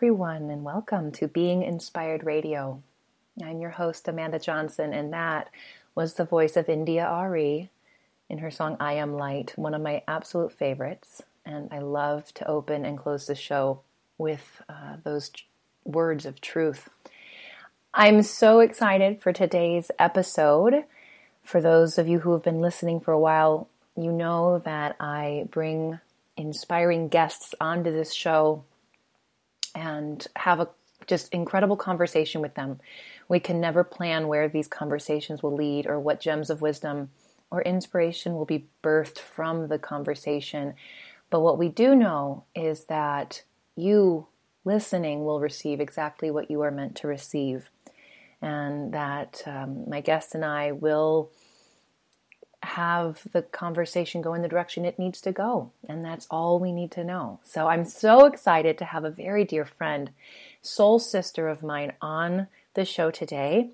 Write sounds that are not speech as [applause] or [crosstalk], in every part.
everyone, and welcome to Being Inspired Radio. I'm your host, Amanda Johnson, and that was the voice of India.Arie in her song I Am Light, one of my absolute favorites and I love to open and close the show with uh, those words of truth. I'm so excited for today's episode. For those of you who have been listening for a while, you know that I bring inspiring guests onto this show and have a just incredible conversation with them. We can never plan where these conversations will lead or what gems of wisdom or inspiration will be birthed from the conversation. But what we do know is that you listening will receive exactly what you are meant to receive. And that um, my guest and I will have the conversation go in the direction it needs to go. And that's all we need to know. So I'm so excited to have a very dear friend, soul sister of mine, on the show today.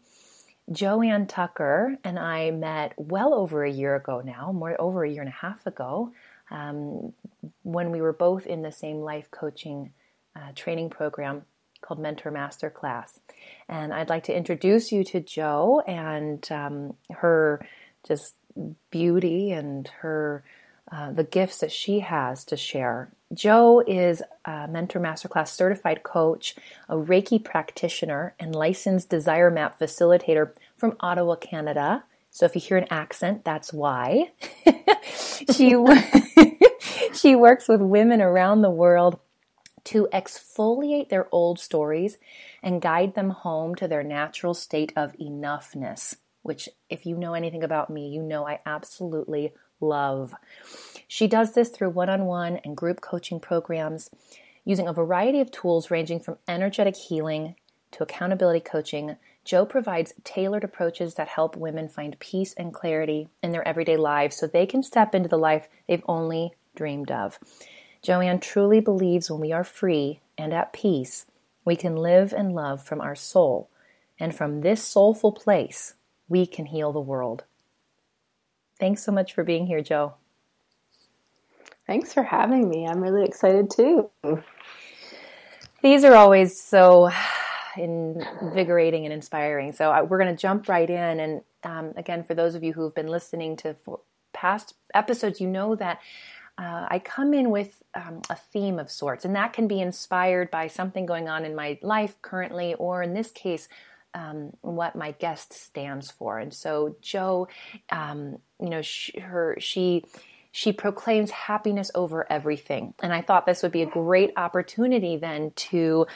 Joanne Tucker and I met well over a year ago now, more over a year and a half ago, um, when we were both in the same life coaching uh, training program called Mentor Masterclass. And I'd like to introduce you to Jo and um, her just beauty and her uh, the gifts that she has to share. Jo is a Mentor Masterclass certified coach, a Reiki practitioner, and licensed Desire Map facilitator from Ottawa, Canada. So if you hear an accent, that's why. [laughs] she [laughs] she works with women around the world to exfoliate their old stories and guide them home to their natural state of enoughness, which, if you know anything about me, you know I absolutely love. She does this through one on one and group coaching programs using a variety of tools ranging from energetic healing to accountability coaching Jo provides tailored approaches that help women find peace and clarity in their everyday lives so they can step into the life they've only dreamed of. Joanne truly believes when we are free and at peace, we can live and love from our soul, and from this soulful place, we can heal the world. Thanks so much for being here, Jo. Thanks for having me. I'm really excited too. These are always so invigorating and inspiring. So I, we're going to jump right in. And um, again, for those of you who have been listening to past episodes, you know that uh, I come in with um, a theme of sorts, and that can be inspired by something going on in my life currently, or in this case, um, what my guest stands for. And so, Jo, um, you know, she, her she she proclaims happiness over everything, and I thought this would be a great opportunity then to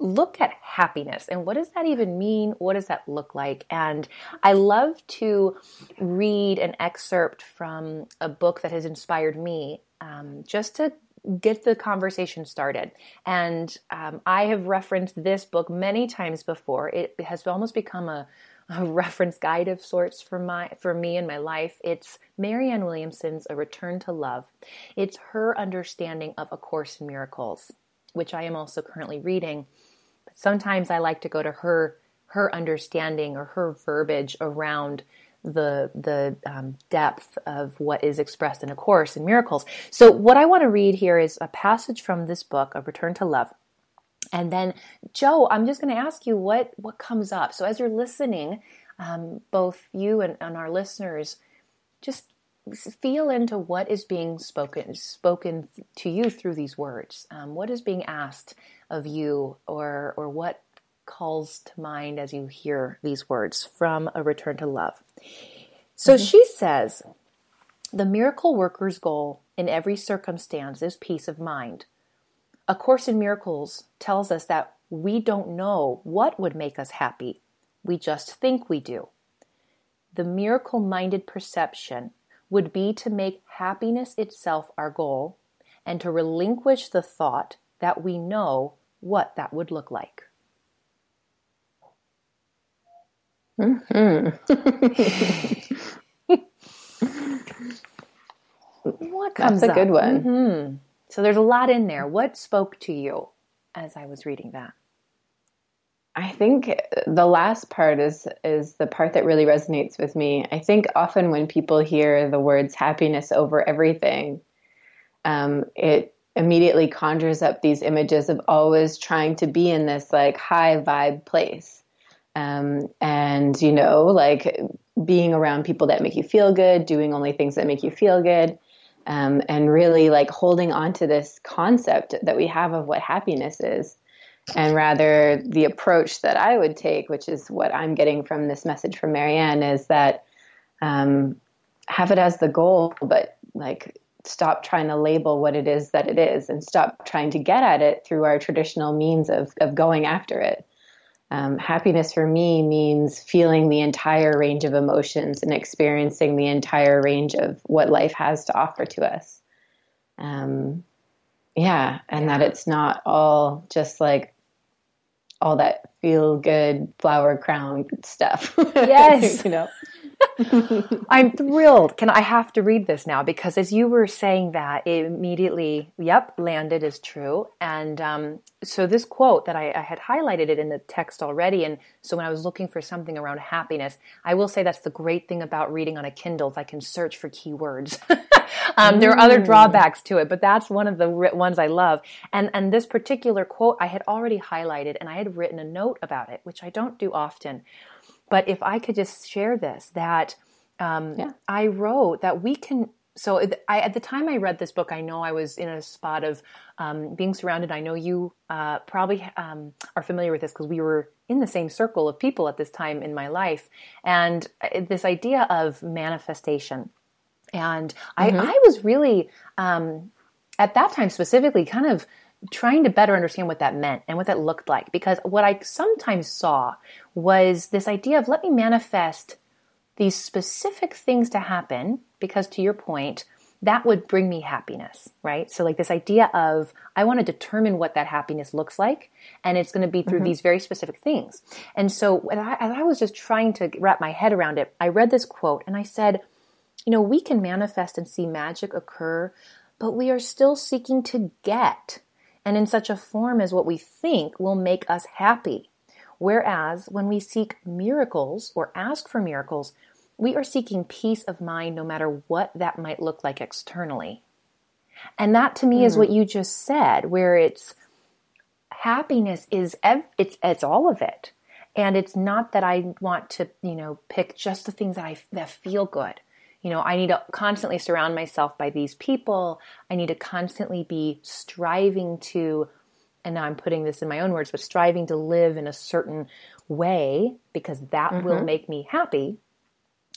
look at happiness and what does that even mean? What does that look like? And I love to read an excerpt from a book that has inspired me um, just to get the conversation started. And um, I have referenced this book many times before. It has almost become a, a [laughs] reference guide of sorts for my for me in my life. It's Marianne Williamson's A Return to Love. It's her understanding of A Course in Miracles, which I am also currently reading sometimes I like to go to her her understanding or her verbiage around the the um, depth of what is expressed in a course in miracles. So what I want to read here is a passage from this book, A Return to Love. And then, Jo, I'm just going to ask you what what comes up. So as you're listening, um, both you and, and our listeners, just feel into what is being spoken spoken to you through these words. Um, what is being asked of you, or or what calls to mind as you hear these words from a return to love. So mm-hmm. she says, the miracle worker's goal in every circumstance is peace of mind. A Course in Miracles tells us that we don't know what would make us happy. We just think we do. The miracle minded perception would be to make happiness itself our goal and to relinquish the thought that we know what that would look like. Mm-hmm. [laughs] what comes That's a up? good one. Mhm. So there's a lot in there. What spoke to you as I was reading that? I think the last part is is the part that really resonates with me. I think often when people hear the words happiness over everything, um, it immediately conjures up these images of always trying to be in this like high vibe place. Um, and you know, like being around people that make you feel good, doing only things that make you feel good, um, and really like holding on to this concept that we have of what happiness is and rather the approach that I would take, which is what I'm getting from this message from Marianne, is that um, have it as the goal, but like stop trying to label what it is that it is, and stop trying to get at it through our traditional means of of going after it. Um, happiness for me means feeling the entire range of emotions and experiencing the entire range of what life has to offer to us. Um, yeah, and that it's not all just like all that feel good flower crown stuff. [laughs] Yes. you know. I'm thrilled. Can I have to read this now? Because as you were saying that, it immediately, yep, landed as true. And um, so this quote that I, I had highlighted it in the text already. And so when I was looking for something around happiness, I will say that's the great thing about reading on a Kindle is I can search for keywords. [laughs] um, There are other drawbacks to it, but that's one of the ones I love. And and this particular quote I had already highlighted, and I had written a note about it, which I don't do often. But if I could just share this, that um, Yeah. I wrote that we can. So I, at the time I read this book, I know I was in a spot of um, being surrounded. I know you uh, probably um, are familiar with this because we were in the same circle of people at this time in my life, and uh, this idea of manifestation. And I, I was really um, at that time specifically kind of trying to better understand what that meant and what that looked like. Because what I sometimes saw was this idea of let me manifest these specific things to happen because to your point that would bring me happiness right? So like this idea of i want to determine what that happiness looks like and it's going to be through mm-hmm. these very specific things. And so I, as i was just trying to wrap my head around it i read this quote and i said you know we can manifest and see magic occur but we are still seeking to get and in such a form as what we think will make us happy Whereas when we seek miracles or ask for miracles, we are seeking peace of mind no matter what that might look like externally. And that to me is hmm. what you just said, where it's happiness is ev- it's it's all of it. And it's not that I want to, you know, pick just the things that I that feel good. You know, I need to constantly surround myself by these people. I need to constantly be striving to and now I'm putting this in my own words, but striving to live in a certain way because that will mm-hmm. make me happy.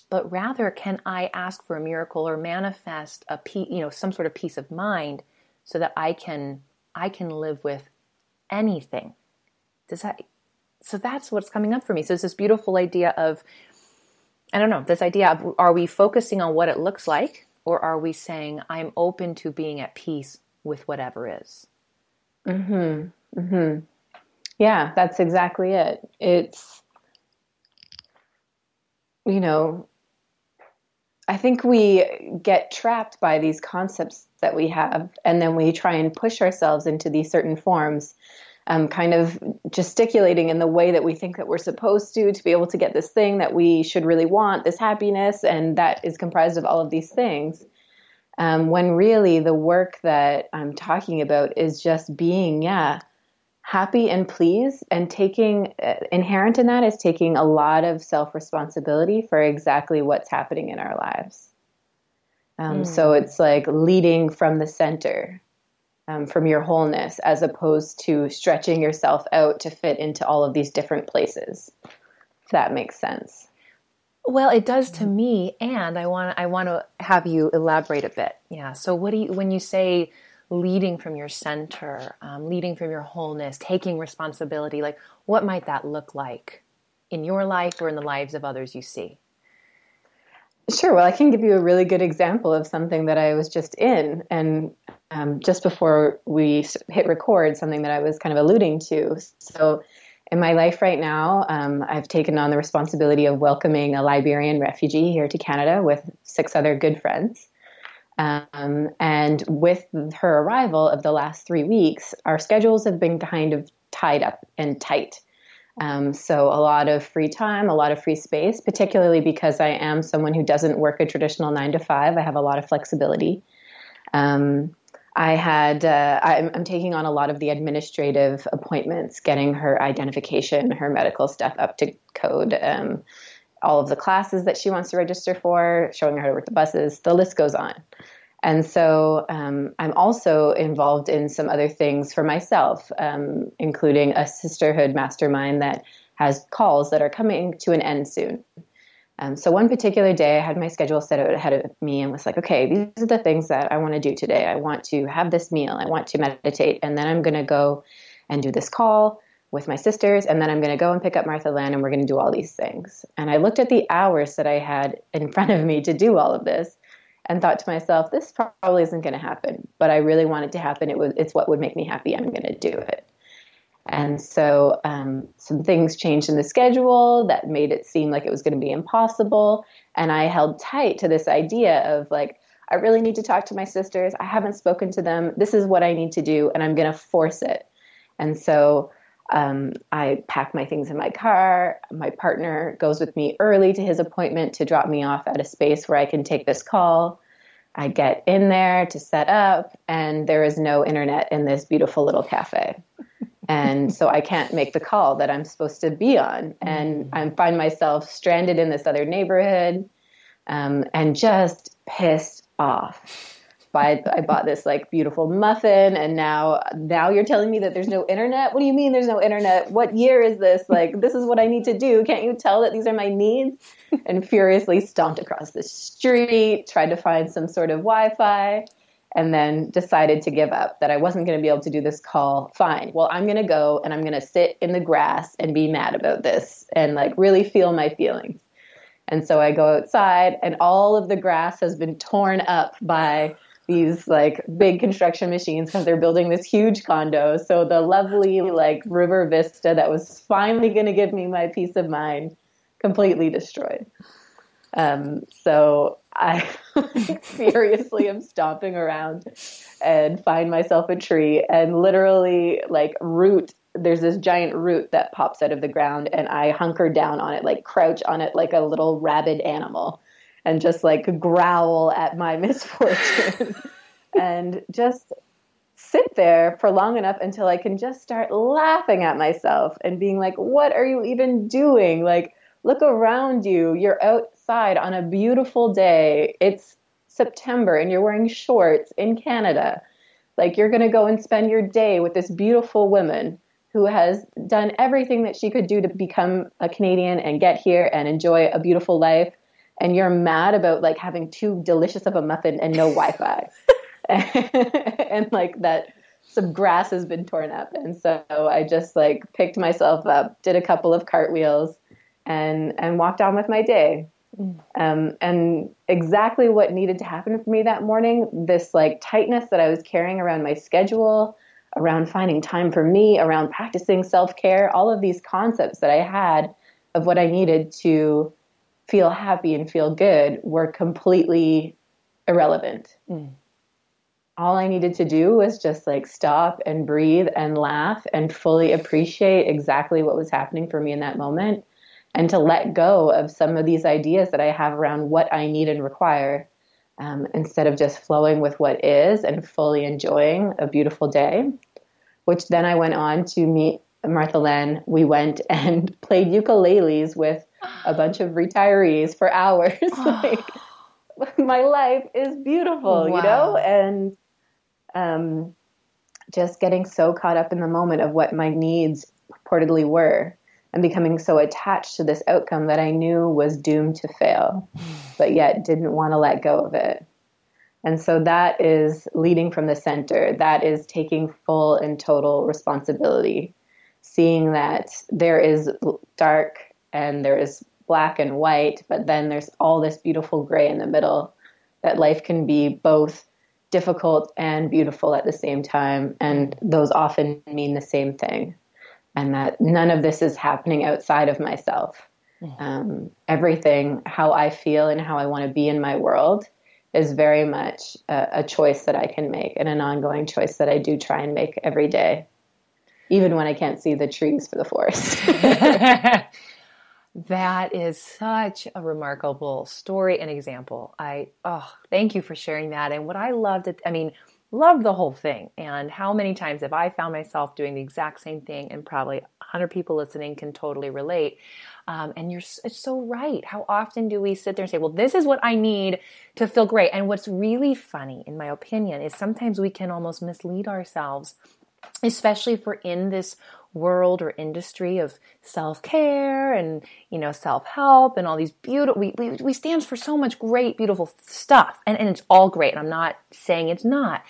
But rather, can I ask for a miracle or manifest a pe- you know some sort of peace of mind so that I can I can live with anything? Does that? So that's what's coming up for me. So it's this beautiful idea of I don't know this idea of are we focusing on what it looks like or are we saying I'm open to being at peace with whatever is? Mhm. Mhm. Yeah, that's exactly it. It's, you know, I think we get trapped by these concepts that we have, and then we try and push ourselves into these certain forms, um, kind of gesticulating in the way that we think that we're supposed to, to be able to get this thing that we should really want, this happiness, and that is comprised of all of these things. Um, when really the work that I'm talking about is just being, yeah, happy and pleased and taking uh, inherent in that is taking a lot of self responsibility for exactly what's happening in our lives. Um, so it's like leading from the center um, from your wholeness as opposed to stretching yourself out to fit into all of these different places if that makes sense Well, it does to me, and I want I want to have you elaborate a bit. Yeah. So, what do you when you say leading from your center, um, leading from your wholeness, taking responsibility? Like, what might that look like in your life or in the lives of others you see? Sure. Well, I can give you a really good example of something that I was just in. And um, just before we hit record, something that I was kind of alluding to. So, in my life right now, um, I've taken on the responsibility of welcoming a Liberian refugee here to Canada with six other good friends. Um, and with her arrival of the last three weeks, our schedules have been kind of tied up and tight. Um, so a lot of free time, a lot of free space, particularly because I am someone who doesn't work a traditional nine to five. I have a lot of flexibility. Um, I had uh, I'm, I'm, taking on a lot of the administrative appointments, getting her identification, her medical stuff up to code, um, all of the classes that she wants to register for, showing her how to work the buses. The list goes on. And so um, I'm also involved in some other things for myself, um, including a sisterhood mastermind that has calls that are coming to an end soon. Um, so one particular day, I had my schedule set out ahead of me and was like, okay, these are the things that I want to do today. I want to have this meal. I want to meditate, and then I'm going to go and do this call with my sisters, and then I'm going to go and pick up Martha Land, and we're going to do all these things. And I looked at the hours that I had in front of me to do all of this, and thought to myself, this probably isn't going to happen, but I really want it to happen. It was, it's what would make me happy. I'm going to do it. And so um, some things changed in the schedule that made it seem like it was going to be impossible. And I held tight to this idea of like, I really need to talk to my sisters. I haven't spoken to them. This is what I need to do, and I'm going to force it. And so um, I pack my things in my car. My partner goes with me early to his appointment to drop me off at a space where I can take this call. I get in there to set up, and there is no internet in this beautiful little cafe and so I can't make the call that I'm supposed to be on, and mm. I find myself stranded in this other neighborhood, um, and just pissed off. By I bought this like beautiful muffin, and now now you're telling me that there's no internet. What do you mean there's no internet? What year is this? Like this is what I need to do. Can't you tell that these are my needs? And furiously stomped across the street, tried to find some sort of Wi-Fi and then decided to give up that I wasn't going to be able to do this call. Fine. Well, I'm going to go and I'm going to sit in the grass and be mad about this and like really feel my feelings. And so I go outside and all of the grass has been torn up by these like big construction machines because they're building this huge condo. So the lovely like river vista that was finally going to give me my peace of mind completely destroyed. Um, so I [laughs] furiously am stomping around and find myself a tree and literally like root there's this giant root that pops out of the ground and I hunker down on it, like crouch on it like a little rabid animal and just like growl at my [laughs] misfortune and just sit there for long enough until I can just start laughing at myself and being like, what are you even doing? Like, look around you. You're outside on a beautiful day. It's September and you're wearing shorts in Canada. Like you're going to go and spend your day with this beautiful woman who has done everything that she could do to become a Canadian and get here and enjoy a beautiful life. And you're mad about like having too delicious of a muffin and no Wi-Fi. [laughs] and like that some grass has been torn up. And so I just like picked myself up, did a couple of cartwheels, and and walked on with my day. Mm. Um, and exactly what needed to happen for me that morning, this like tightness that I was carrying around my schedule, around finding time for me, around practicing self care, all of these concepts that I had of what I needed to feel happy and feel good were completely irrelevant. Mm. All I needed to do was just like stop and breathe and laugh and fully appreciate exactly what was happening for me in that moment and to let go of some of these ideas that I have around what I need and require um, instead of just flowing with what is and fully enjoying a beautiful day. Which then I went on to meet Martha Len. We went [laughs] and played ukuleles with a bunch of retirees for hours. [gasps] [laughs] like, my life is beautiful, wow. you know? And um, just getting so caught up in the moment of what my needs purportedly were and becoming so attached to this outcome that I knew was doomed to fail, but yet didn't want to let go of it. And so that is leading from the center. That is taking full and total responsibility, seeing that there is dark and there is black and white, but then there's all this beautiful gray in the middle, that life can be both difficult and beautiful at the same time. And those often mean the same thing and that none of this is happening outside of myself. Mm-hmm. Um, everything, how I feel and how I want to be in my world, is very much a, a choice that I can make and an ongoing choice that I do try and make every day, even when I can't see the trees for the forest. [laughs] [laughs] That is such a remarkable story and example. I oh, thank you for sharing that. And what I loved, it, I mean, loved the whole thing. And how many times have I found myself doing the exact same thing? And probably 100 people listening can totally relate. Um, and you're so right. How often do we sit there and say, "Well, this is what I need to feel great"? And what's really funny, in my opinion, is sometimes we can almost mislead ourselves especially if we're in this world or industry of self-care and you know self-help and all these beautiful we, we, we stand for so much great beautiful stuff. And, and it's all great. I'm not saying it's not.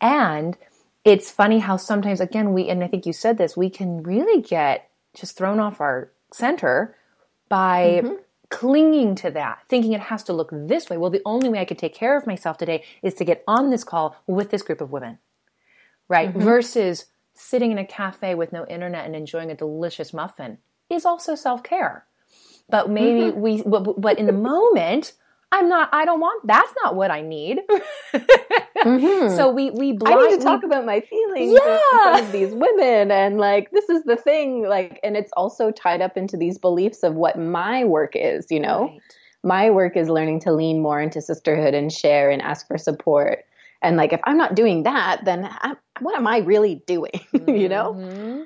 And it's funny how sometimes again we and i think you said this we can really get just thrown off our center by mm-hmm. clinging to that thinking it has to look this way. Well the only way i could take care of myself today is to get on this call with this group of women right? Mm-hmm. versus sitting in a cafe with no internet and enjoying a delicious muffin is also self-care but maybe mm-hmm. we but, but, in the moment i'm not i don't want that's not what i need [laughs] mm-hmm. so we we blind, i need to talk we, about my feelings yeah. of these women and like this is the thing like and it's also tied up into these beliefs of what my work is you know right. my work is learning to lean more into sisterhood and share and ask for support and like if i'm not doing that then I, what am i really doing [laughs] you know mm-hmm.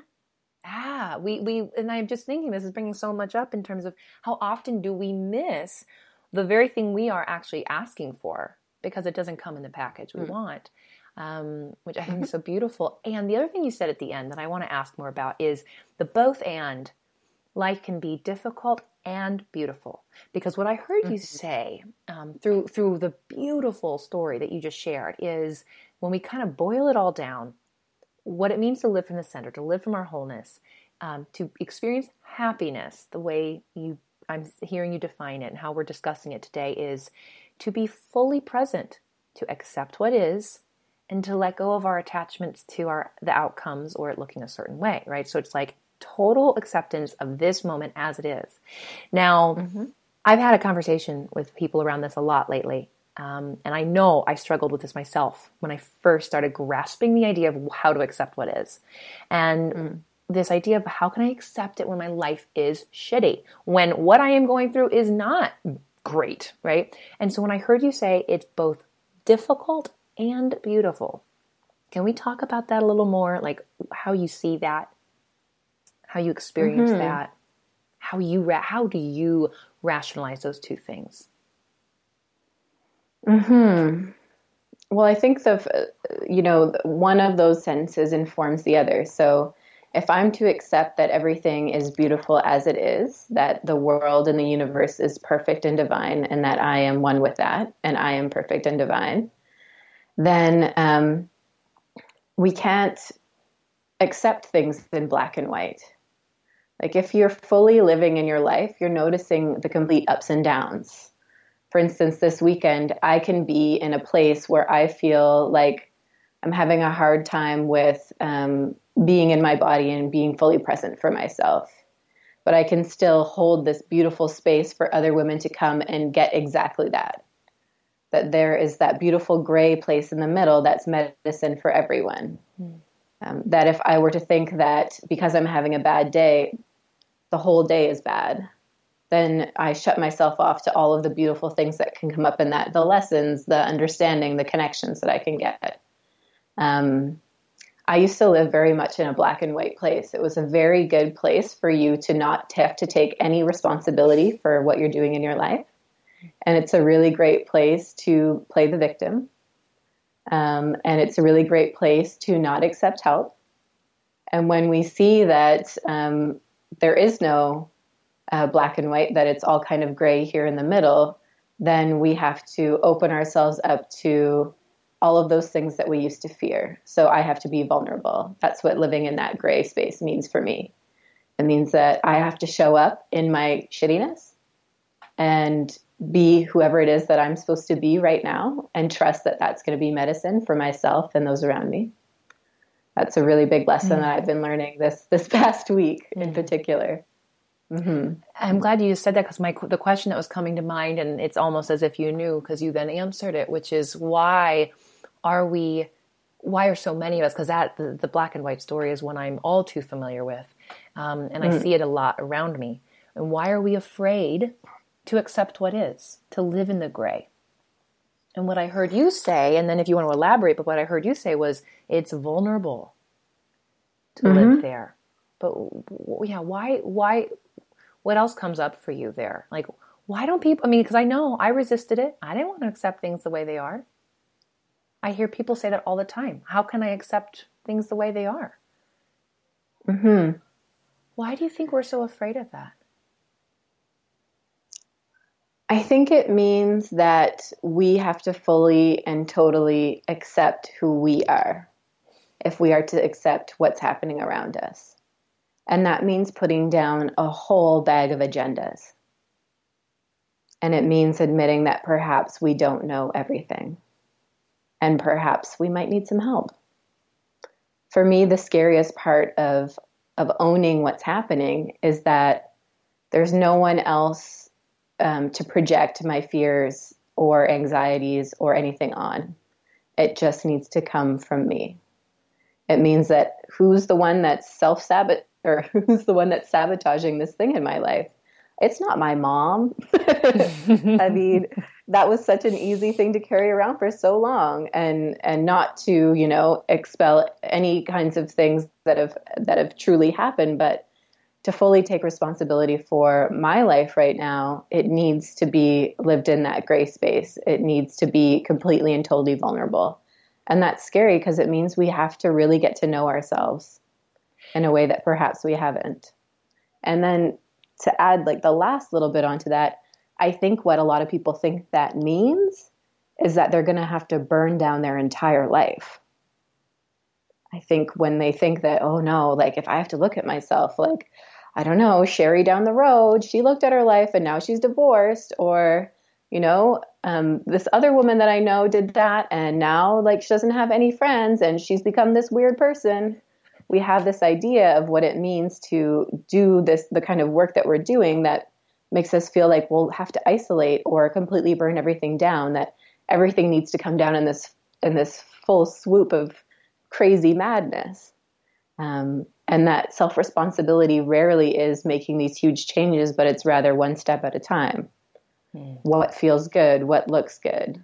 ah we we and i'm just thinking this is bringing so much up in terms of how often do we miss the very thing we are actually asking for because it doesn't come in the package we mm. want um, which i think is [laughs] so beautiful and the other thing you said at the end that i want to ask more about is the both and life can be difficult and beautiful. Because what I heard you mm-hmm. say um, through through the beautiful story that you just shared is when we kind of boil it all down, what it means to live from the center, to live from our wholeness, um, to experience happiness the way you I'm hearing you define it and how we're discussing it today is to be fully present, to accept what is, and to let go of our attachments to our the outcomes or it looking a certain way, right? So it's like total acceptance of this moment as it is. Now, mm-hmm. I've had a conversation with people around this a lot lately. Um, and I know I struggled with this myself when I first started grasping the idea of how to accept what is. And mm. this idea of how can I accept it when my life is shitty, when what I am going through is not great, right? And so when I heard you say it's both difficult and beautiful, can we talk about that a little more? Like how you see that how you experience mm-hmm. that, how you ra- how do you rationalize those two things? Hmm. Well, I think the you know one of those sentences informs the other. So if I'm to accept that everything is beautiful as it is, that the world and the universe is perfect and divine, and that I am one with that, and I am perfect and divine, then um, we can't accept things in black and white. Like if you're fully living in your life, you're noticing the complete ups and downs. For instance, this weekend, I can be in a place where I feel like I'm having a hard time with um, being in my body and being fully present for myself. But I can still hold this beautiful space for other women to come and get exactly that. That there is that beautiful gray place in the middle that's medicine for everyone. Mm. Um, that if I were to think that because I'm having a bad day, the whole day is bad, then I shut myself off to all of the beautiful things that can come up in that the lessons, the understanding, the connections that I can get. Um, I used to live very much in a black and white place. It was a very good place for you to not have to take any responsibility for what you're doing in your life. And it's a really great place to play the victim. Um, and it's a really great place to not accept help. And when we see that um, there is no uh, black and white, that it's all kind of gray here in the middle, then we have to open ourselves up to all of those things that we used to fear. So I have to be vulnerable. That's what living in that gray space means for me. It means that I have to show up in my shittiness and be whoever it is that I'm supposed to be right now and trust that that's going to be medicine for myself and those around me. That's a really big lesson mm-hmm. that I've been learning this this [laughs] past week in mm-hmm. particular. Mm-hmm. I'm glad you said that because my the question that was coming to mind, and it's almost as if you knew because you then answered it, which is why are we? Why are so many of us? Because that the, the, black and white story is one I'm all too familiar with, um, and I mm. see it a lot around me. And why are we afraid to accept what is, to live in the gray? And what I heard you say, and then if you want to elaborate, but what I heard you say was it's vulnerable to mm-hmm. live there. But yeah, why why what else comes up for you there? Like, why don't people, I mean, because I know I resisted it. I didn't want to accept things the way they are. I hear people say that all the time. How can I accept things the way they are? Mm-hmm. Why do you think we're so afraid of that? I think it means that we have to fully and totally accept who we are if we are to accept what's happening around us. And that means putting down a whole bag of agendas. And it means admitting that perhaps we don't know everything. And perhaps we might need some help. For me, the scariest part of, of owning what's happening is that there's no one else um, to project my fears or anxieties or anything on. It just needs to come from me. It means that who's the one that's self sabot or [laughs] who's the one that's sabotaging this thing in my life? It's not my mom. [laughs] I mean, that was such an easy thing to carry around for so long and and not to, you know, expel any kinds of things that have that have truly happened, but to fully take responsibility for my life right now, it needs to be lived in that gray space. It needs to be completely and totally vulnerable. And that's scary because it means we have to really get to know ourselves in a way that perhaps we haven't. And then to add like the last little bit onto that, I think what a lot of people think that means is that they're going to have to burn down their entire life. I think when they think that, oh no, like if I have to look at myself, like, I don't know, Sherry down the road, she looked at her life and now she's divorced, or, you know, um, this other woman that I know did that and now like she doesn't have any friends and she's become this weird person. We have this idea of what it means to do this the kind of work that we're doing that makes us feel like we'll have to isolate or completely burn everything down that everything needs to come down in this in this full swoop of crazy madness um, and that self responsibility rarely is making these huge changes but it's rather one step at a time mm. what feels good what looks good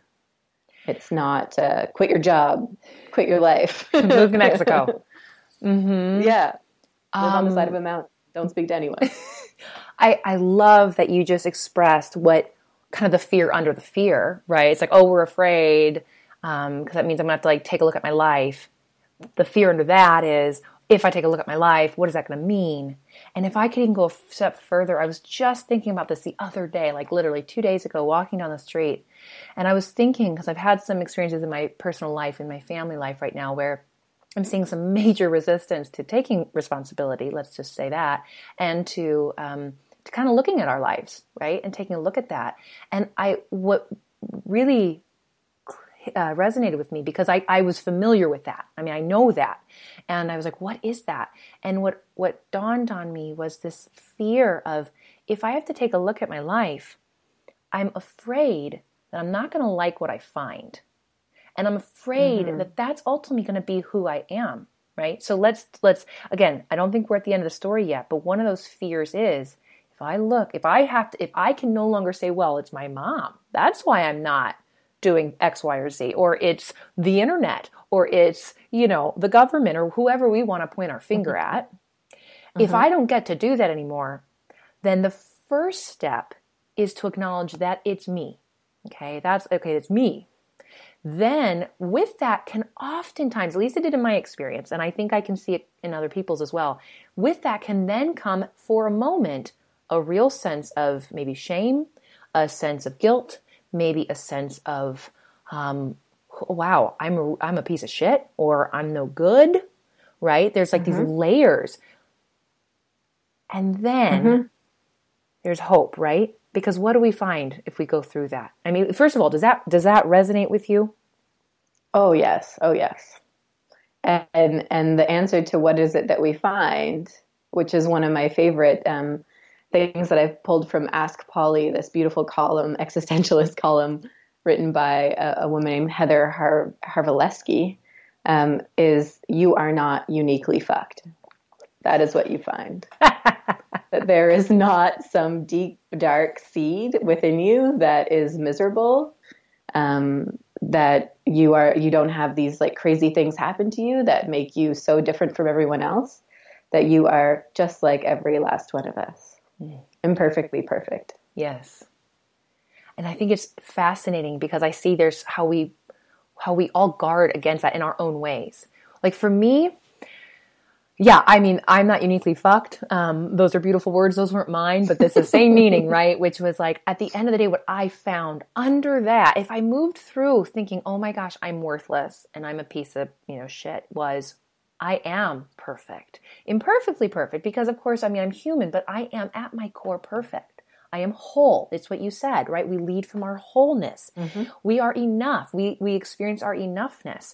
it's not uh, quit your job quit your life [laughs] move to mexico [laughs] Mm-hmm. Yeah. Live um, on the side of a mountain. Don't speak to anyone. [laughs] I, I love that you just expressed what kind of the fear under the fear, right? It's like, oh, we're afraid because um, that means I'm gonna have to like take a look at my life. The fear under that is if I take a look at my life, what is that going to mean? And if I could even go a step further, I was just thinking about this the other day, like literally two days ago, walking down the street. And I was thinking, because I've had some experiences in my personal life, in my family life right now, where I'm seeing some major resistance to taking responsibility. Let's just say that, and to um, to kind of looking at our lives, right, and taking a look at that. And I what really uh, resonated with me because I, I was familiar with that. I mean, I know that, and I was like, "What is that?" And what what dawned on me was this fear of if I have to take a look at my life, I'm afraid that I'm not going to like what I find and i'm afraid mm-hmm. that that's ultimately going to be who i am right so let's let's again i don't think we're at the end of the story yet but one of those fears is if i look if i have to if i can no longer say well it's my mom that's why i'm not doing x y or z or it's the internet or it's you know the government or whoever we want to point our finger mm-hmm. at mm-hmm. if i don't get to do that anymore then the first step is to acknowledge that it's me okay that's okay it's me then with that can oftentimes, at least it did in my experience, and I think I can see it in other people's as well, with that can then come for a moment a real sense of maybe shame, a sense of guilt, maybe a sense of, um, wow, I'm a, I'm a piece of shit or I'm no good, right? There's like mm-hmm. these layers. And then mm-hmm. there's hope, right? because what do we find if we go through that? I mean, first of all, does that does that resonate with you? Oh yes, oh yes. and and the answer to what is it that we find, which is one of my favorite um, things that I've pulled from Ask Polly, this beautiful column, [laughs] existentialist column written by a, a woman named Heather Har- um, is you are not uniquely fucked. That is what you find. [laughs] that there is not some deep, dark seed within you that is miserable. Um, that you are you don't have these like crazy things happen to you that make you so different from everyone else that you are just like every last one of us. Imperfectly perfect yes and i think it's fascinating because i see there's how we how we all guard against that in our own ways like for me yeah, I mean, I'm not uniquely fucked. Um, those are beautiful words. Those weren't mine, but this is the same [laughs] meaning, right? Which was like, at the end of the day, what I found under that, if I moved through thinking, oh my gosh, I'm worthless and I'm a piece of, you know, shit, was I am perfect. Imperfectly perfect, because of course, I mean, I'm human, but I am at my core perfect. I am whole. It's what you said, right? We lead from our wholeness. Mm-hmm. We are enough. We, we experience our enoughness.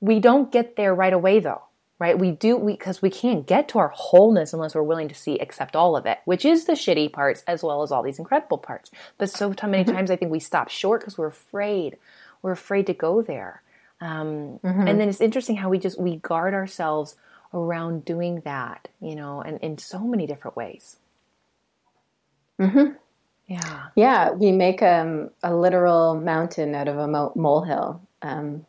We don't get there right away, though right? We do we because we can't get to our wholeness unless we're willing to see accept all of it, which is the shitty parts as well as all these incredible parts. But so many mm-hmm. times I think we stop short because we're afraid. We're afraid to go there. Um, mm-hmm. And then it's interesting how we just we guard ourselves around doing that, you know, and in so many different ways. Mm-hmm. Yeah. Yeah, we make um, a literal mountain out of a mo- molehill. Um,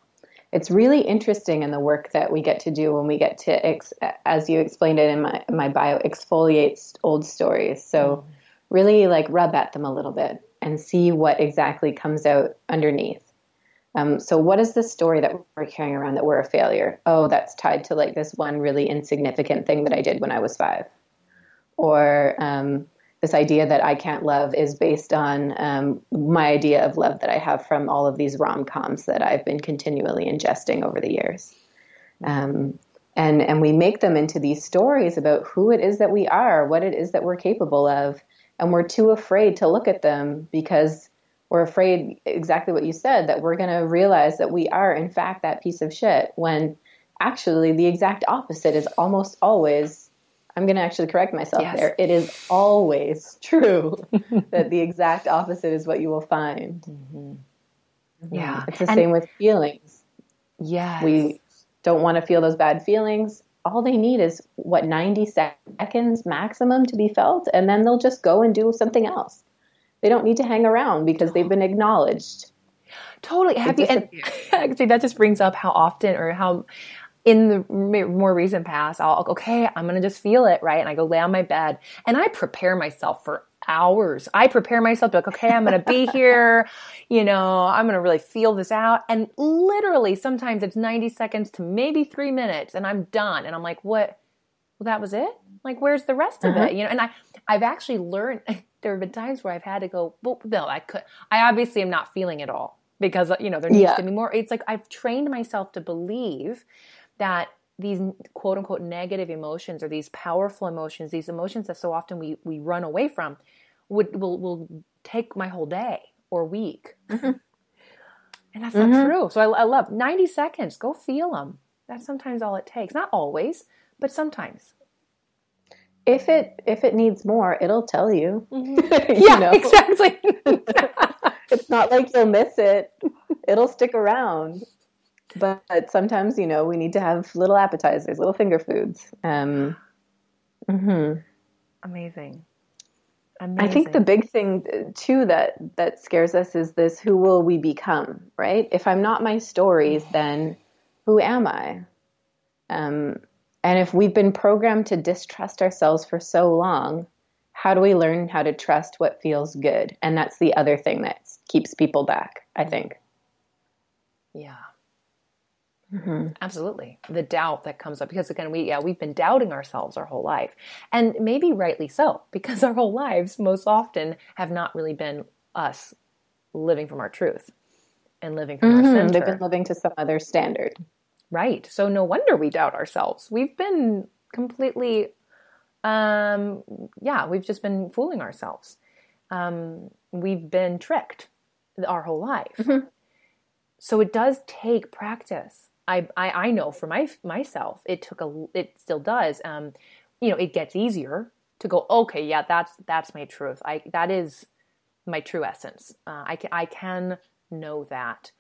it's really interesting in the work that we get to do when we get to, ex- as you explained it in my, my bio, exfoliate old stories. So mm-hmm. really like rub at them a little bit and see what exactly comes out underneath. Um, so what is the story that we're carrying around that we're a failure? Oh, that's tied to like this one really insignificant thing that I did when I was five. Or, um, this idea that I can't love is based on um, my idea of love that I have from all of these rom coms that I've been continually ingesting over the years. Um, and, and we make them into these stories about who it is that we are, what it is that we're capable of. And we're too afraid to look at them because we're afraid, exactly what you said, that we're going to realize that we are, in fact, that piece of shit when actually the exact opposite is almost always I'm going to actually correct myself yes. there. It is always [laughs] true [laughs] that the exact opposite is what you will find. Mm-hmm. mm-hmm. Yeah. It's the and, same with feelings. yeah We don't want to feel those bad feelings. All they need is what 90 seconds maximum to be felt, and then they'll just go and do something else. They don't need to hang around because they've been acknowledged. Totally. Have you, and [laughs] actually, that just brings up how often or how in the more recent past, I'll okay, I'm gonna just feel it, right? And I go lay on my bed and I prepare myself for hours. I prepare myself to like, okay, I'm gonna be [laughs] here, you know, I'm gonna really feel this out. And literally, sometimes it's 90 seconds to maybe three minutes, and I'm done. And I'm like, what? Well, that was it. Like, where's the rest of uh-huh. it? You know, and I, I've actually learned. [laughs] There have been times where I've had to go. Well, no, I could. I obviously am not feeling it all because you know there needs yeah. to be more. It's like I've trained myself to believe that these quote unquote negative emotions or these powerful emotions, these emotions that so often we, we run away from, would will will take my whole day or week. Mm-hmm. And that's mm-hmm. not true. So I, I, love 90 seconds. Go feel them. That's sometimes all it takes. Not always, but sometimes. If it if it needs more, it'll tell you. Mm-hmm. [laughs] you yeah, know? exactly. [laughs] [laughs] it's not like you'll miss it. It'll stick around but sometimes you know we need to have little appetizers little finger foods um, mm-hmm. amazing Amazing. I think the big thing too that that scares us is this: who will we become? Right? If I'm not my stories, then who am I? Um, and if we've been programmed to distrust ourselves for so long, how do we learn how to trust what feels good? And that's the other thing that keeps people back. I think. Yeah. Mm-hmm. Absolutely. The doubt that comes up because again, we, yeah, we've been doubting ourselves our whole life and maybe rightly so [laughs] because our whole lives most often have not really been us living from our truth and living from mm-hmm. our center. They've been living to some other standard. Right. So no wonder we doubt ourselves. We've been completely, um, yeah, we've just been fooling ourselves. Um, we've been tricked our whole life. Mm-hmm. So it does take practice I, I, I know for my myself, it took a, it still does. Um, you know, it gets easier to go. Okay, yeah, that's that's my truth. I that is my true essence. Uh, I can I can know that.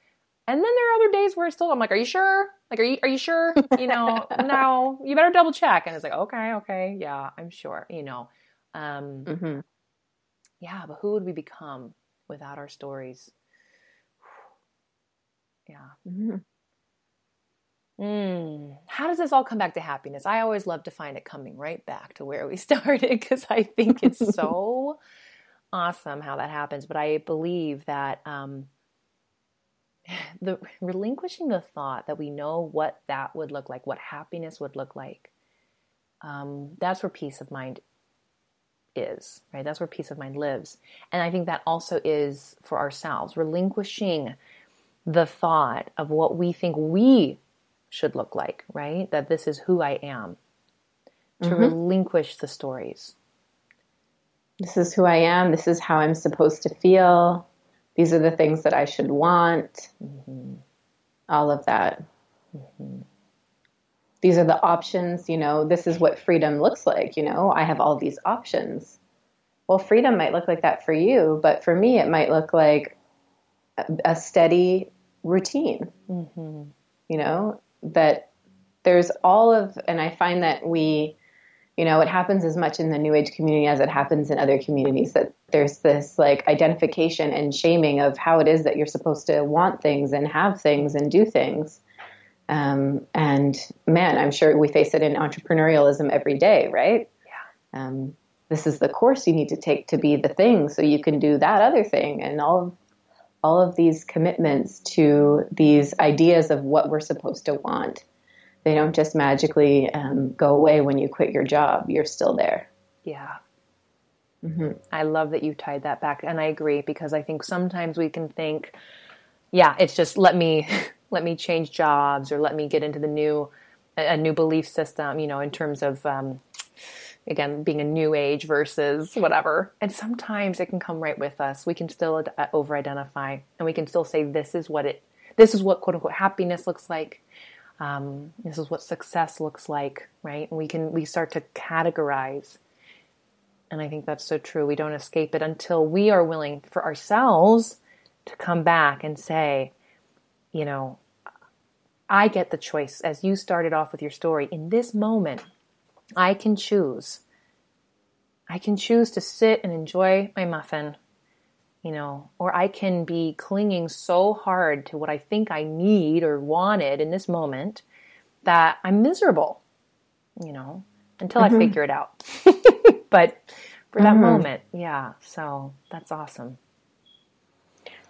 And then there are other days where I still I'm like, are you sure? Like, are you are you sure? You know, [laughs] no, you better double check. And it's like, okay, okay, yeah, I'm sure. You know, um, mm-hmm. yeah, but who would we become without our stories? [sighs] yeah. Mm-hmm. Mm. How does this all come back to happiness? I always love to find it coming right back to where we [laughs] started because I think it's [laughs] so awesome how that happens. But I believe that um, the relinquishing the thought that we know what that would look like, what happiness would look like, um, that's where peace of mind is, right? That's where peace of mind lives. And I think that also is for ourselves, relinquishing the thought of what we think we should look like, right? That this is who I am. To mm-hmm. relinquish the stories. This is who I am. This is how I'm supposed to feel. These are the things that I should want. Mm-hmm. All of that. Mm-hmm. These are the options, you know, this is what freedom looks like, you know, I have all these options. Well, freedom might look like that for you, but for me, it might look like a steady routine. Mm-hmm. You know, that there's all of, and I find that we, you know, it happens as much in the New Age community as it happens in other communities that there's this like identification and shaming of how it is that you're supposed to want things and have things and do things. Um, and man, I'm sure we face it in entrepreneurialism every day, right? Yeah. Um, this is the course you need to take to be the thing so you can do that other thing and all all of these commitments to these ideas of what we're supposed to want. They don't just magically um, go away when you quit your job. You're still there. Yeah. Mm-hmm. I love that you tied that back, and I agree because I think sometimes we can think, yeah, it's just let me [laughs] let me change jobs or let me get into the new a, new belief system. You know, in terms of um, again being a new age versus whatever and sometimes it can come right with us we can still uh, over identify and we can still say this is what it this is what quote unquote happiness looks like um, this is what success looks like right? And we can we start to categorize. And i think that's so true. We don't escape it until we are willing for ourselves to come back and say you know i get the choice as you started off with your story. In this moment I can choose. I can choose to sit and enjoy my muffin, you know, or I can be clinging so hard to what I think I need or wanted in this moment that I'm miserable, you know, until mm-hmm. I figure it out. [laughs] but for that mm-hmm. moment, yeah, so that's awesome.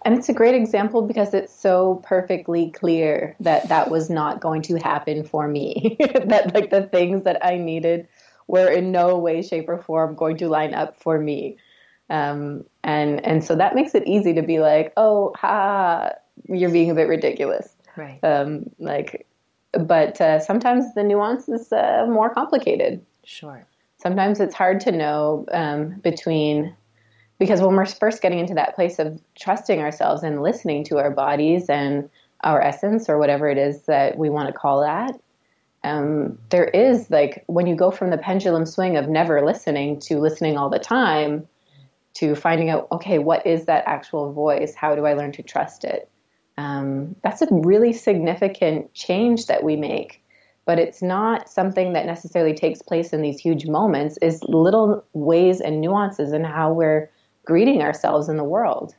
And it's a great example because it's so perfectly clear that that was not going to happen for me. [laughs] that like the things that I needed were in no way, shape, or form going to line up for me. Um, and and so that makes it easy to be like, oh, ha, you're being a bit ridiculous. Right. Um, like, but uh, sometimes the nuance is uh, more complicated. Sure. Sometimes it's hard to know um, between because when we're first getting into that place of trusting ourselves and listening to our bodies and our essence or whatever it is that we want to call that um, there is like when you go from the pendulum swing of never listening to listening all the time to finding out okay what is that actual voice how do i learn to trust it um, that's a really significant change that we make but it's not something that necessarily takes place in these huge moments is little ways and nuances in how we're greeting ourselves in the world.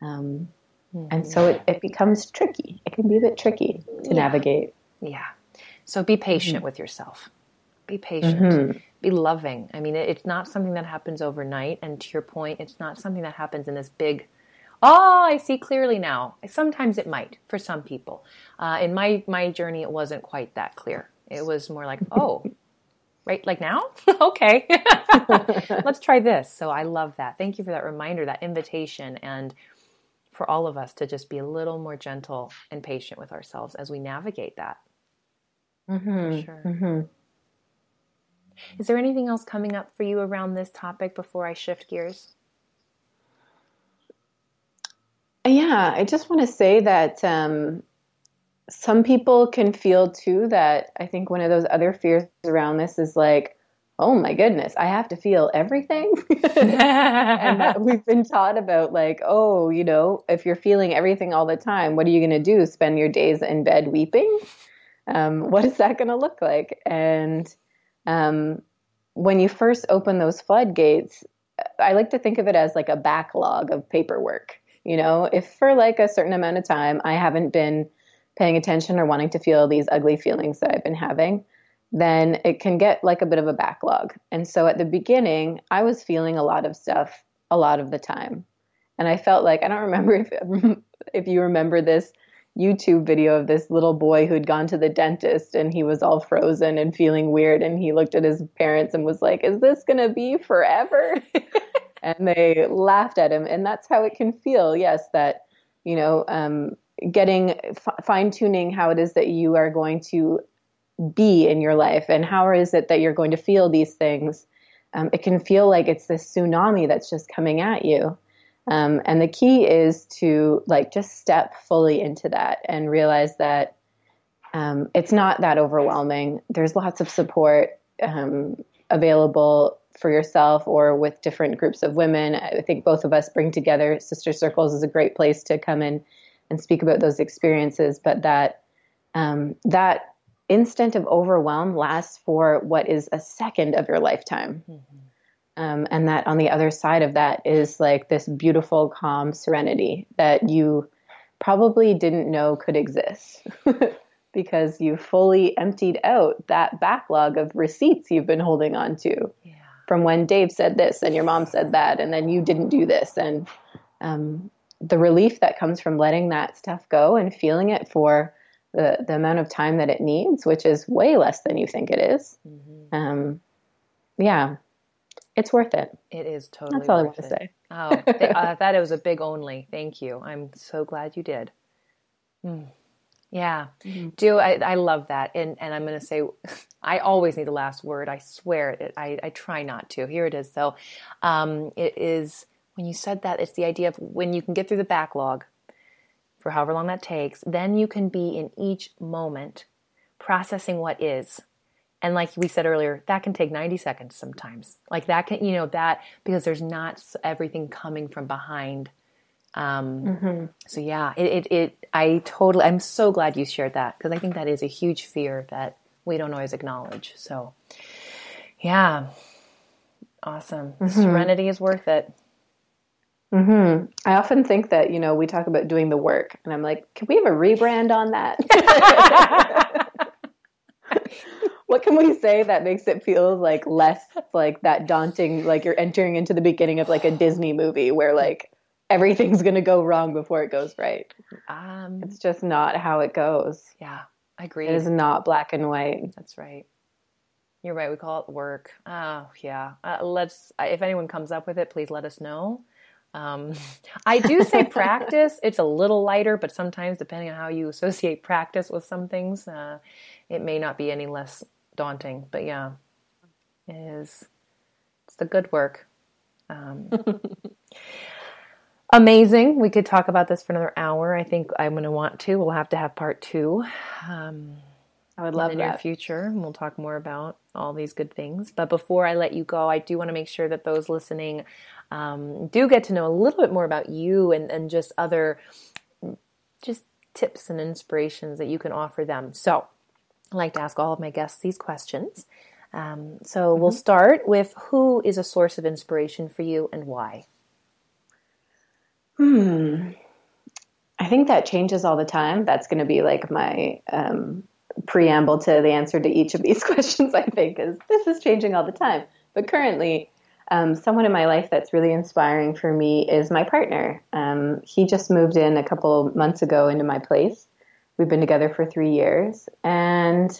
Um, mm-hmm. And so it, it, becomes tricky. It can be a bit tricky to yeah. navigate. Yeah. So be patient mm-hmm. with yourself. Be patient. Mm-hmm. Be loving. I mean, it, it's not something that happens overnight. And to your point, it's not something that happens in this big, oh, I see clearly now. Sometimes it might for some people. Uh, in my, my journey, it wasn't quite that clear. It was more like, oh, right like now [laughs] okay [laughs] let's try this so i love that thank you for that reminder that invitation and for all of us to just be a little more gentle and patient with ourselves as we navigate that mm-hmm. sure mm-hmm. Is there anything else coming up for you around this topic before i shift gears yeah i just want to say that um, some people can feel too that I think one of those other fears around this is like, oh my goodness, I have to feel everything. [laughs] and that [laughs] we've been taught about like, oh, you know, if you're feeling everything all the time, what are you going to do? Spend your days in bed weeping? Um, what is that going to look like? And um, when you first open those floodgates, I like to think of it as like a backlog of paperwork. You know, if for like a certain amount of time I haven't been paying attention or wanting to feel these ugly feelings that I've been having, then it can get like a bit of a backlog. And so at the beginning, I was feeling a lot of stuff a lot of the time. And I felt like I don't remember [laughs] if if you remember this YouTube video of this little boy who'd gone to the dentist and he was all frozen and feeling weird and he looked at his parents and was like, "Is this going to be forever?" [laughs] and they laughed at him and that's how it can feel. Yes, that you know, um, getting f- fine tuning how it is that you are going to be in your life and how is it that you're going to feel these things. Um, it can feel like it's this tsunami that's just coming at you. Um, and the key is to like just step fully into that and realize that um, it's not that overwhelming. There's lots of support um, available for yourself or with different groups of women. I think both of us bring together Sister Circles is a great place to come in and speak about those experiences. But that um, that instant of overwhelm lasts for what is a second of your lifetime. Mm-hmm. Um, and that on the other side of that is like this beautiful, calm serenity that you probably didn't know could exist [laughs] because you fully emptied out that backlog of receipts you've been holding on to yeah. from when Dave said this and your mom said that, and then you didn't do this. And um, the relief that comes from letting that stuff go and feeling it for the, the amount of time that it needs, which is way less than you think it is. Mm-hmm. Um, yeah, it's worth it. It is totally. That's all I want to say. Oh, th- [laughs] I thought it was a big only. Thank you. I'm so glad you did. Mm. Yeah, mm-hmm. do I, I love that, and and I'm going to say, [laughs] I always need the last word. I swear it. I, I try not to. Here it is. So, um, it is when you said that. It's the idea of when you can get through the backlog, for however long that takes. Then you can be in each moment processing what is and like we said earlier, that can take 90 seconds sometimes. Like that can, you know, that because there's not everything coming from behind. Um, mm-hmm. So yeah, it, it, it, I totally, I'm so glad you shared that because I think that is a huge fear that we don't always acknowledge. So yeah, awesome. Mm-hmm. Serenity is worth it. Mm-hmm. I often think that, you know, we talk about doing the work and I'm like, can we have a rebrand on that? [laughs] [laughs] what can we say that makes it feel like less like that daunting like you're entering into the beginning of like a disney movie where like everything's going to go wrong before it goes right? Um, it's just not how it goes. Yeah i agree. it is not black and white. That's right. You're right we call it work. Oh yeah. Uh, let's if anyone comes up with it please let us know. Um, [laughs] I do say practice. It's a little lighter, but sometimes, depending on how you associate practice with some things, uh, it may not be any less daunting. But yeah, it is. It's the good work. Um, [laughs] amazing. We could talk about this for another hour. I think I'm going to want to. We'll have to have part two. Um, I would love in the near future. And we'll talk more about all these good things. But before I let you go, I do want to make sure that those listening um, do get to know a little bit more about you and, and just other just tips and inspirations that you can offer them. So I like to ask all of my guests these questions. Um, so mm-hmm. we'll start with who is a source of inspiration for you and why? Hmm. I think that changes all the time. That's going to be like my um, preamble to the answer to each of these [laughs] questions, I think, is this is changing all the time. But currently, um, someone in my life that's really inspiring for me is my partner. Um, he just moved in a couple months ago into my place. We've been together for three years, and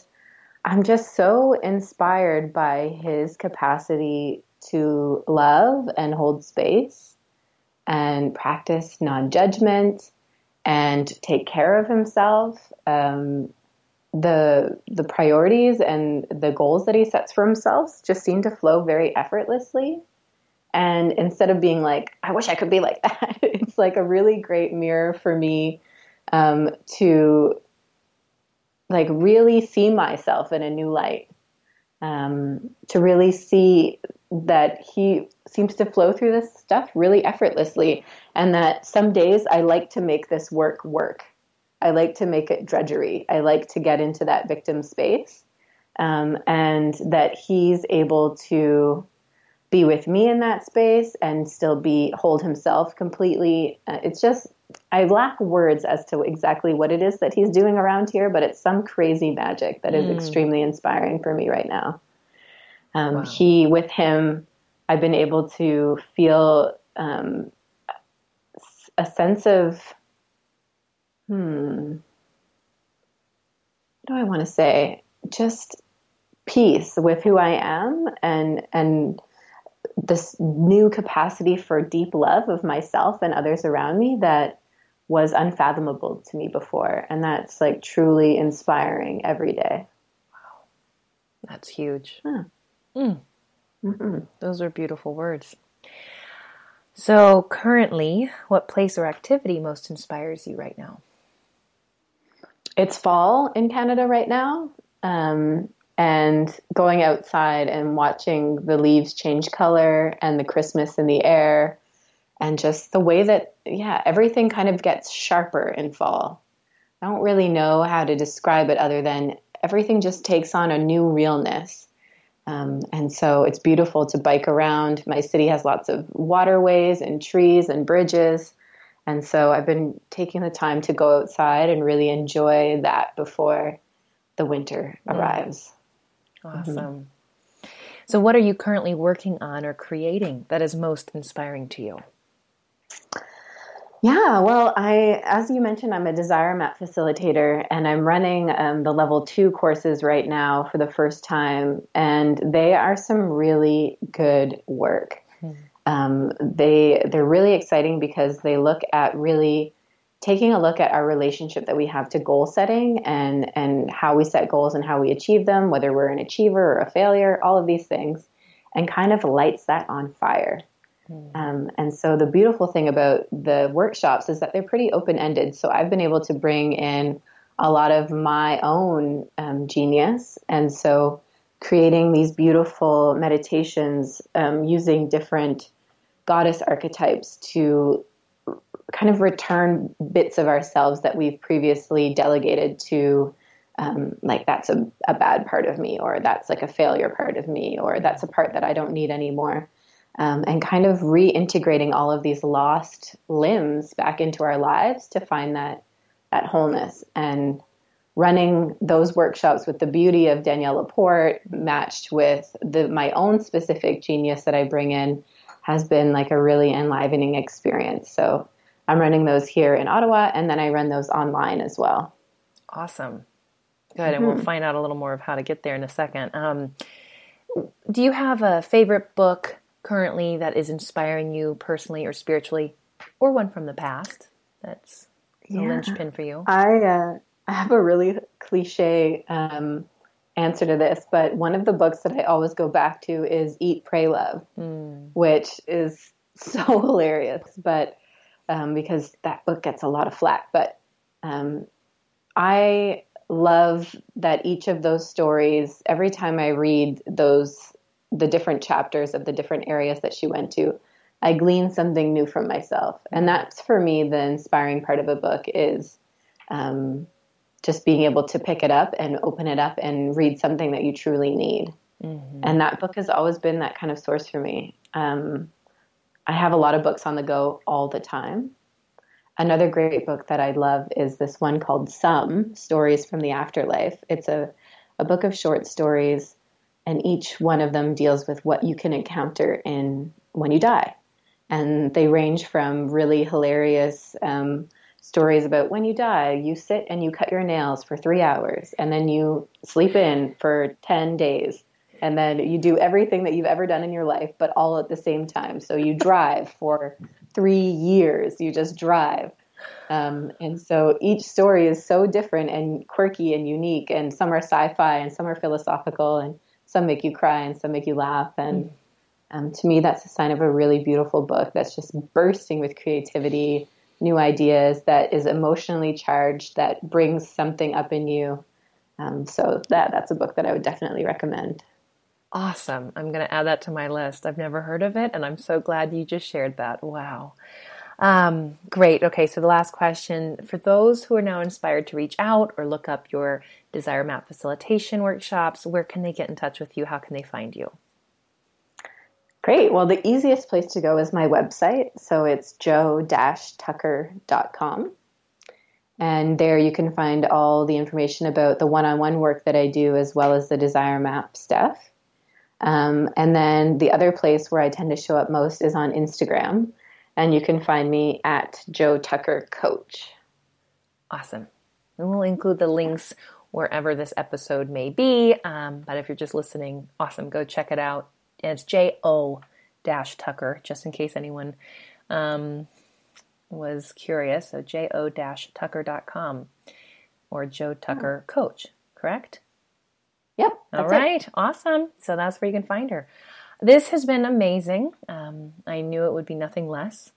I'm just so inspired by his capacity to love and hold space and practice non judgment and take care of himself. Um, the the priorities and the goals that he sets for himself just seem to flow very effortlessly. And instead of being like, I wish I could be like that, [laughs] it's like a really great mirror for me um, to like really see myself in a new light. Um, to really see that he seems to flow through this stuff really effortlessly, and that some days I like to make this work work. I like to make it drudgery. I like to get into that victim space, um, and that he's able to be with me in that space and still be hold himself completely. Uh, it's just I lack words as to exactly what it is that he's doing around here, but it's some crazy magic that is mm. extremely inspiring for me right now. Um, wow. He, with him, I've been able to feel um, a sense of, hmm, what do I want to say? Just peace with who I am and and this new capacity for deep love of myself and others around me that was unfathomable to me before. And that's like truly inspiring every day. Wow. That's huge. Huh. Mm. Mm-hmm. Those are beautiful words. So, currently, what place or activity most inspires you right now? It's fall in Canada right now. Um, and going outside and watching the leaves change color and the Christmas in the air and just the way that, yeah, everything kind of gets sharper in fall. I don't really know how to describe it other than everything just takes on a new realness. Um, and so it's beautiful to bike around. My city has lots of waterways and trees and bridges. And so I've been taking the time to go outside and really enjoy that before the winter mm. arrives. Awesome. Mm-hmm. So, what are you currently working on or creating that is most inspiring to you? Yeah, well, I, as you mentioned, I'm a desire map facilitator, and I'm running um, the level two courses right now for the first time, and they are some really good work. Mm-hmm. Um, they they're really exciting because they look at really taking a look at our relationship that we have to goal setting and and how we set goals and how we achieve them, whether we're an achiever or a failure, all of these things, and kind of lights that on fire. Mm. Um, and so the beautiful thing about the workshops is that they're pretty open ended. So I've been able to bring in a lot of my own um, genius, and so creating these beautiful meditations um, using different goddess archetypes to kind of return bits of ourselves that we've previously delegated to um, like that's a, a bad part of me or that's like a failure part of me or that's a part that i don't need anymore um, and kind of reintegrating all of these lost limbs back into our lives to find that that wholeness and running those workshops with the beauty of Danielle LaPorte matched with the my own specific genius that I bring in has been like a really enlivening experience. So I'm running those here in Ottawa, and then I run those online as well. Awesome. Good. Mm-hmm. And we'll mm-hmm. find out a little more of how to get there in a second. Um, do you have a favorite book currently that is inspiring you personally or spiritually, or one from the past that's a yeah. linchpin for you? I, uh, I have a really cliche um, answer to this, but one of the books that I always go back to is Eat, Pray, Love, mm. which is [laughs] so hilarious. But um, because that book gets a lot of flack. But um, I love that each of those stories, every time I read those, the different chapters of the different areas that she went to, I glean something new from myself. And that's for me the inspiring part of a book is um, just being able to pick it up and open it up and read something that you truly need. Mm-hmm. And that book has always been that kind of source for me. Um, I have a lot of books on the go all the time. Another great book that I love is this one called Some Stories from the Afterlife. It's a, a book of short stories, and each one of them deals with what you can encounter in when you die. And they range from really hilarious um, stories about when you die, you sit and you cut your nails for three hours, and then you sleep in for 10 days and then you do everything that you've ever done in your life, but all at the same time. So you drive for three years, you just drive. Um, and so each story is so different and quirky and unique, and some are sci fi and some are philosophical, and some make you cry and some make you laugh. And um, to me, that's a sign of a really beautiful book that's just bursting with creativity, new ideas, that is emotionally charged, that brings something up in you Um, so that that's a book that I would definitely recommend. Awesome. I'm going to add that to my list. I've never heard of it, and I'm so glad you just shared that. Wow. Um, great. Okay, so the last question for those who are now inspired to reach out or look up your Desire Map facilitation workshops, where can they get in touch with you? How can they find you? Great. Well, the easiest place to go is my website. So it's jo-tucker.com. And there you can find all the information about the one on one work that I do as well as the Desire Map stuff. Um, and then the other place where I tend to show up most is on Instagram. And you can find me at Jo Tucker Coach. Awesome. And we'll include the links wherever this episode may be. Um, but if you're just listening, awesome. Go check it out. It's J O dash Tucker, just in case anyone um, was curious. So J O dash Tucker.com or Jo Tucker Coach, correct? Yep. All right. It. Awesome. So that's where you can find her. This has been amazing. Um, I knew it would be nothing less.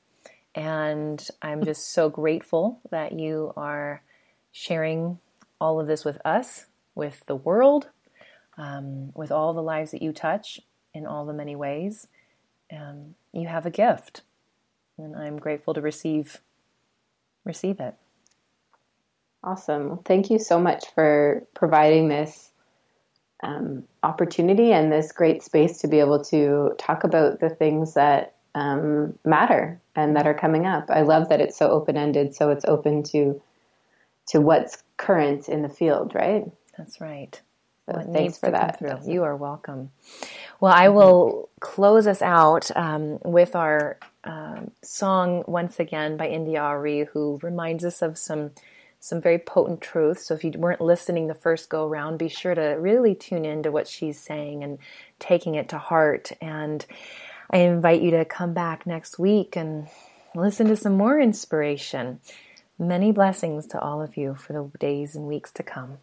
And I'm just so grateful that you are sharing all of this with us, with the world, um, with all the lives that you touch in all the many ways. Um, you have a gift, and I'm grateful to receive receive it. Awesome. Thank you so much for providing this um, opportunity and this great space to be able to talk about the things that um, matter and that are coming up. I love that it's so open ended, so it's open to to what's current in the field, right? That's right. So what thanks for that. You are welcome. Well, I will close us out um, with our um, song once again by India.Arie, who reminds us of some some very potent truths. So if you weren't listening the first go around, be sure to really tune in to what she's saying and taking it to heart. And I invite you to come back next week and listen to some more inspiration. Many blessings to all of you for the days and weeks to come.